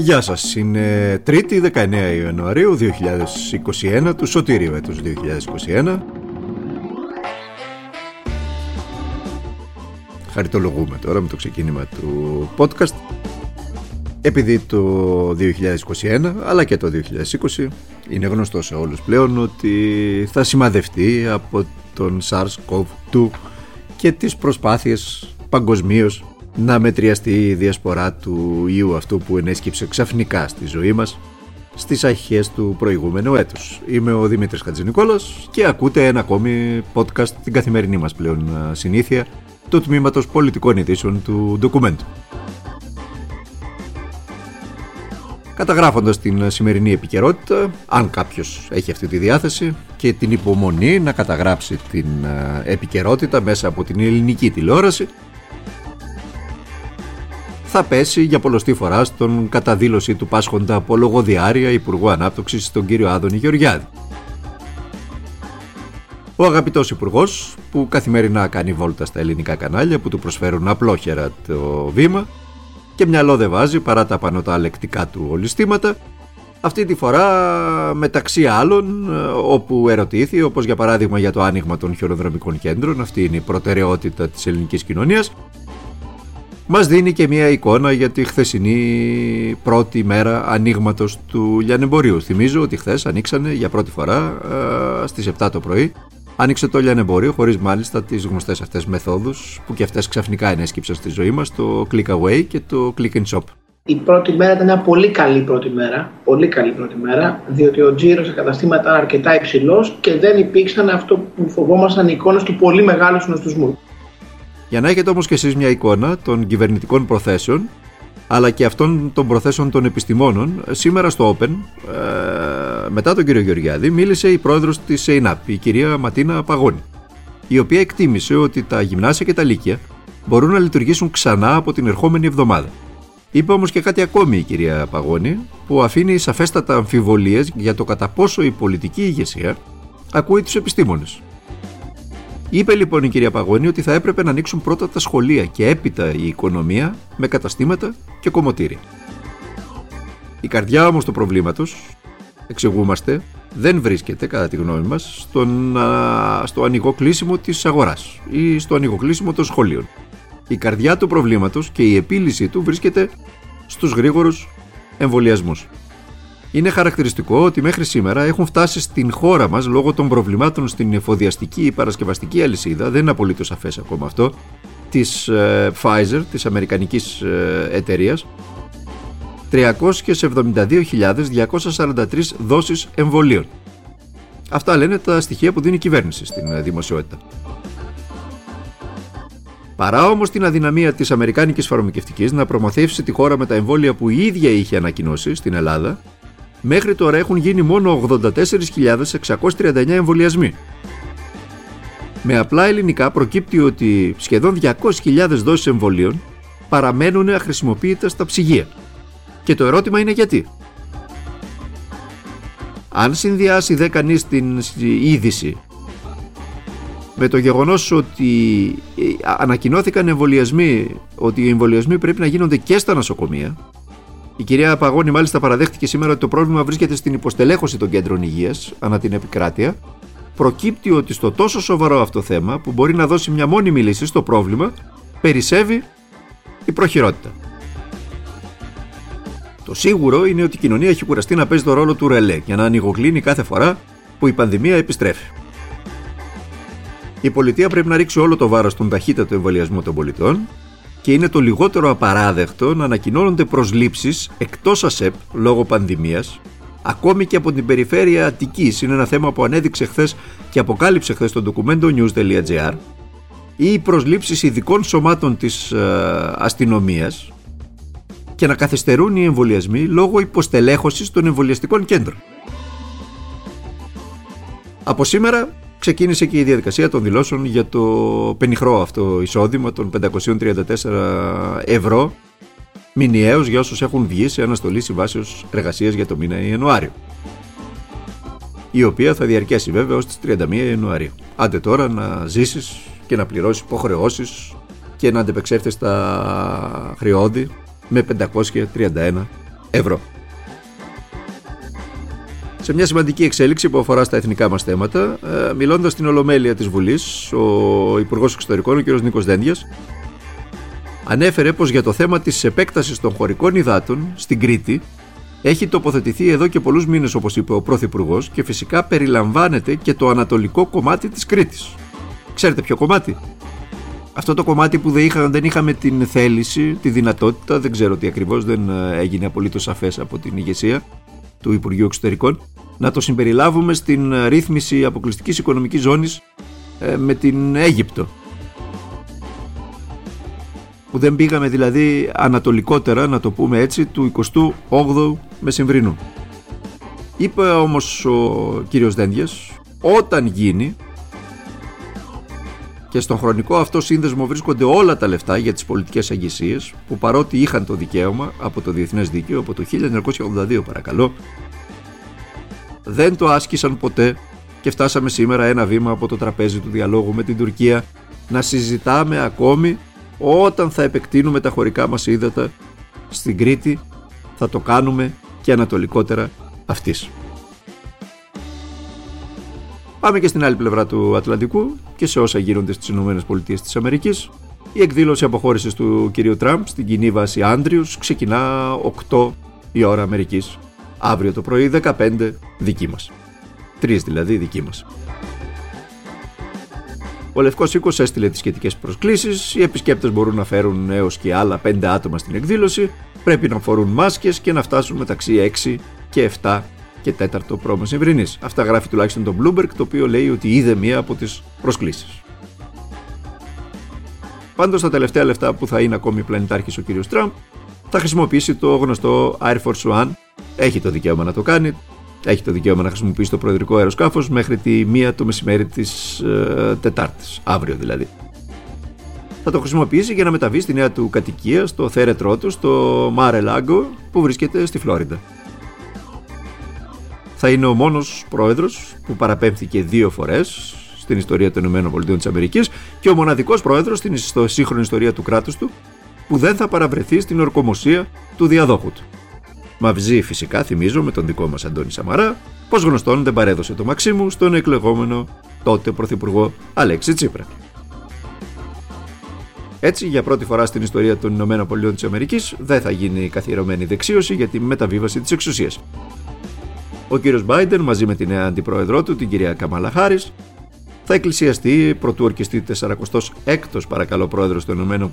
Γεια σας, είναι 3η 19 Ιανουαρίου 2021 του Σωτήριου έτους 2021 Χαριτολογούμε τώρα με το ξεκίνημα του podcast. Επειδή το 2021 αλλά και το 2020 είναι γνωστό σε όλους πλέον ότι θα σημαδευτεί από τον SARS-CoV-2 και τις προσπάθειες παγκοσμίως να μετριαστεί η διασπορά του ιού αυτού που ενέσκυψε ξαφνικά στη ζωή μας στις αρχές του προηγούμενου έτους. Είμαι ο Δημήτρης Χατζηνικόλας και ακούτε ένα ακόμη podcast την καθημερινή μας πλέον συνήθεια του Τμήματος Πολιτικών Ειδήσεων του ντοκουμέντου. Καταγράφοντας την σημερινή επικαιρότητα, αν κάποιος έχει αυτή τη διάθεση και την υπομονή να καταγράψει την επικαιρότητα μέσα από την ελληνική τηλεόραση, θα πέσει για πολλωστή φορά στον καταδήλωση του Πάσχοντα από λογοδιάρια Υπουργού Ανάπτυξης τον κύριο Άδωνη Γεωργιάδη. Ο αγαπητός υπουργός που καθημερινά κάνει βόλτα στα ελληνικά κανάλια που του προσφέρουν απλόχερα το βήμα και μυαλό δεν βάζει παρά τα πανωτά λεκτικά του ολιστήματα αυτή τη φορά μεταξύ άλλων όπου ερωτήθη όπως για παράδειγμα για το άνοιγμα των χειροδρομικών κέντρων αυτή είναι η προτεραιότητα της ελληνικής κοινωνίας μας δίνει και μια εικόνα για τη χθεσινή πρώτη μέρα ανοίγματος του λιανεμπορίου. Θυμίζω ότι χθες ανοίξανε για πρώτη φορά στις 7 το πρωί Άνοιξε το λιανεμπόριο χωρίς μάλιστα τις γνωστές αυτές μεθόδους που και αυτές ξαφνικά ενέσκυψαν στη ζωή μας, το click away και το click and shop. Η πρώτη μέρα ήταν μια πολύ καλή πρώτη μέρα, πολύ καλή πρώτη μέρα, διότι ο τζίρος στα καταστήματα ήταν αρκετά υψηλός και δεν υπήρξαν αυτό που φοβόμασταν οι εικόνες του πολύ μεγάλου συνοστισμού. Για να έχετε όμως και εσείς μια εικόνα των κυβερνητικών προθέσεων αλλά και αυτών των προθέσεων των επιστημόνων, σήμερα στο Open, ε, μετά τον κύριο Γεωργιάδη, μίλησε η πρόεδρος της ΕΙΝΑΠ, η κυρία Ματίνα Παγώνη, η οποία εκτίμησε ότι τα γυμνάσια και τα λύκεια μπορούν να λειτουργήσουν ξανά από την ερχόμενη εβδομάδα. Είπε όμως και κάτι ακόμη η κυρία Παγώνη, που αφήνει σαφέστατα αμφιβολίες για το κατά πόσο η πολιτική ηγεσία ακούει τους επιστήμονες. Είπε λοιπόν η κυρία Παγώνη ότι θα έπρεπε να ανοίξουν πρώτα τα σχολεία και έπειτα η οικονομία με καταστήματα και κομμωτήρια. Η καρδιά όμως του προβλήματος, εξηγούμαστε, δεν βρίσκεται κατά τη γνώμη μας στον, στο ανοιγό κλείσιμο της αγοράς ή στο ανοιγό κλείσιμο των σχολείων. Η καρδιά του προβλήματος και η επίλυση του βρίσκεται στους γρήγορους εμβολιασμούς. Είναι χαρακτηριστικό ότι μέχρι σήμερα έχουν φτάσει στην χώρα μας λόγω των προβλημάτων στην εφοδιαστική ή παρασκευαστική αλυσίδα, δεν είναι απολύτως σαφές ακόμα αυτό, της ε, Pfizer, της αμερικανικής ε, εταιρείας, 372.243 δόσεις εμβολίων. Αυτά λένε τα στοιχεία που δίνει η κυβέρνηση στην ε, δημοσιότητα. Παρά όμως την αδυναμία της Αμερικάνικης φαρμακευτικής να προμοθεύσει τη χώρα με τα εμβόλια που η ίδια είχε ανακοινώσει στην Ελλάδα, Μέχρι τώρα έχουν γίνει μόνο 84.639 εμβολιασμοί. Με απλά ελληνικά προκύπτει ότι σχεδόν 200.000 δόσεις εμβολίων παραμένουν αχρησιμοποιητά στα ψυγεία. Και το ερώτημα είναι γιατί. Αν συνδυάσει δε κανείς την είδηση με το γεγονός ότι ε, ανακοινώθηκαν εμβολιασμοί, ότι οι εμβολιασμοί πρέπει να γίνονται και στα νοσοκομεία, η κυρία Παγώνη μάλιστα παραδέχτηκε σήμερα ότι το πρόβλημα βρίσκεται στην υποστελέχωση των κέντρων υγείας ανά την επικράτεια. Προκύπτει ότι στο τόσο σοβαρό αυτό θέμα, που μπορεί να δώσει μια μόνιμη λύση στο πρόβλημα, περισσεύει η προχειρότητα. Το σίγουρο είναι ότι η κοινωνία έχει κουραστεί να παίζει το ρόλο του ρελέ για να ανοιγοκλίνει κάθε φορά που η πανδημία επιστρέφει. Η πολιτεία πρέπει να ρίξει όλο το βάρος στον ταχύτατο εμβολιασμό των πολιτών και είναι το λιγότερο απαράδεκτο να ανακοινώνονται προσλήψεις εκτός ΑΣΕΠ λόγω πανδημίας ακόμη και από την περιφέρεια Αττικής είναι ένα θέμα που ανέδειξε χθες και αποκάλυψε χθες στο ντοκουμέντο news.gr ή οι προσλήψεις ειδικών σωμάτων της ε, αστυνομίας και να καθυστερούν οι εμβολιασμοί λόγω υποστελέχωσης των εμβολιαστικών κέντρων. Από σήμερα ξεκίνησε και η διαδικασία των δηλώσεων για το πενιχρό αυτό εισόδημα των 534 ευρώ μηνιαίως για όσους έχουν βγει σε αναστολή συμβάσεως εργασίας για το μήνα Ιανουάριο η οποία θα διαρκέσει βέβαια ως τις 31 Ιανουαρίου. Άντε τώρα να ζήσεις και να πληρώσεις υποχρεώσεις και να αντεπεξέλθεις στα χρεώδη με 531 ευρώ. Σε μια σημαντική εξέλιξη που αφορά στα εθνικά μας θέματα, ε, μιλώντας στην Ολομέλεια της Βουλής, ο Υπουργός Εξωτερικών, ο κ. Νίκος Δένδιας, ανέφερε πως για το θέμα της επέκτασης των χωρικών υδάτων στην Κρήτη έχει τοποθετηθεί εδώ και πολλούς μήνες, όπως είπε ο Πρωθυπουργός, και φυσικά περιλαμβάνεται και το ανατολικό κομμάτι της Κρήτης. Ξέρετε ποιο κομμάτι; Αυτό το κομμάτι που δεν, είχα, δεν είχαμε την θέληση, τη δυνατότητα, δεν ξέρω τι ακριβώς, δεν ε, έγινε απολύτως σαφές από την ηγεσία του Υπουργείου Εξωτερικών, να το συμπεριλάβουμε στην ε, ρύθμιση αποκλειστικής οικονομικής ζώνης ε, με την Αίγυπτο. Που δεν πήγαμε δηλαδή ανατολικότερα, να το πούμε έτσι, του 28ου Μεσημβρινού. Είπε όμως ο κύριος Δένδιας, όταν γίνει και στον χρονικό αυτό σύνδεσμο βρίσκονται όλα τα λεφτά για τις πολιτικές αγγισίες που παρότι είχαν το δικαίωμα από το Διεθνές Δίκαιο από το 1982 παρακαλώ δεν το άσκησαν ποτέ και φτάσαμε σήμερα ένα βήμα από το τραπέζι του διαλόγου με την Τουρκία να συζητάμε ακόμη όταν θα επεκτείνουμε τα χωρικά μας ύδατα στην Κρήτη θα το κάνουμε και ανατολικότερα αυτής. Πάμε και στην άλλη πλευρά του Ατλαντικού και σε όσα γίνονται στις Ηνωμένες Πολιτείες της Αμερικής. Η εκδήλωση αποχώρησης του κ. Τραμπ στην κοινή βάση Άντριους ξεκινά 8 η ώρα Αμερικής. Αύριο το πρωί 15 δική μας. Τρεις δηλαδή δική μας. Ο Λευκός Οίκος έστειλε τις σχετικές προσκλήσεις. Οι επισκέπτες μπορούν να φέρουν έως και άλλα 5 άτομα στην εκδήλωση. Πρέπει να φορούν μάσκες και να φτάσουν μεταξύ 6 και 7 και 4 π.μ. Αυτά γράφει τουλάχιστον το Bloomberg, το οποίο λέει ότι είδε μία από τις προσκλήσεις. Πάντως, τα τελευταία λεφτά που θα είναι ακόμη πλανητάρχης ο κ. Τραμπ, θα χρησιμοποιήσει το γνωστό Air Force One. Έχει το δικαίωμα να το κάνει. Έχει το δικαίωμα να χρησιμοποιήσει το προεδρικό αεροσκάφος μέχρι τη μία το μεσημέρι της ε, Τετάρτης, αύριο δηλαδή. Θα το χρησιμοποιήσει για να μεταβεί στη νέα του κατοικία, στο θέρετρό του, στο Mare Lago, που βρίσκεται στη Φλόριντα θα είναι ο μόνος πρόεδρος που παραπέμφθηκε δύο φορές στην ιστορία των ΗΠΑ και ο μοναδικός πρόεδρος στην σύγχρονη ιστορία του κράτους του που δεν θα παραβρεθεί στην ορκομοσία του διαδόχου του. Μαυζή φυσικά θυμίζω με τον δικό μας Αντώνη Σαμαρά πως γνωστόν δεν παρέδωσε το Μαξίμου στον εκλεγόμενο τότε πρωθυπουργό Αλέξη Τσίπρα. Έτσι, για πρώτη φορά στην ιστορία των Ηνωμένων Πολιτειών της Αμερικής δεν θα γίνει καθιερωμένη δεξίωση για τη μεταβίβαση της εξουσίας. Ο κύριος Μπάιντερ μαζί με την νέα αντιπρόεδρό του, την κυρία Καμάλα Χάρης, θα εκκλησιαστεί πρωτού ορκιστεί 46ος παρακαλώ πρόεδρος των ΗΠΑ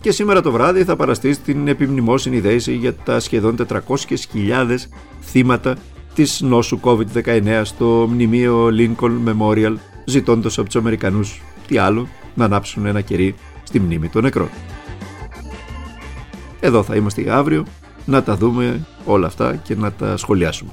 και σήμερα το βράδυ θα παραστεί στην επιμνημόσυνη δέηση για τα σχεδόν 400.000 θύματα της νόσου COVID-19 στο μνημείο Lincoln Memorial ζητώντας από τους Αμερικανούς τι άλλο να ανάψουν ένα κερί στη μνήμη των νεκρών. Εδώ θα είμαστε αύριο να τα δούμε όλα αυτά και να τα σχολιάσουμε.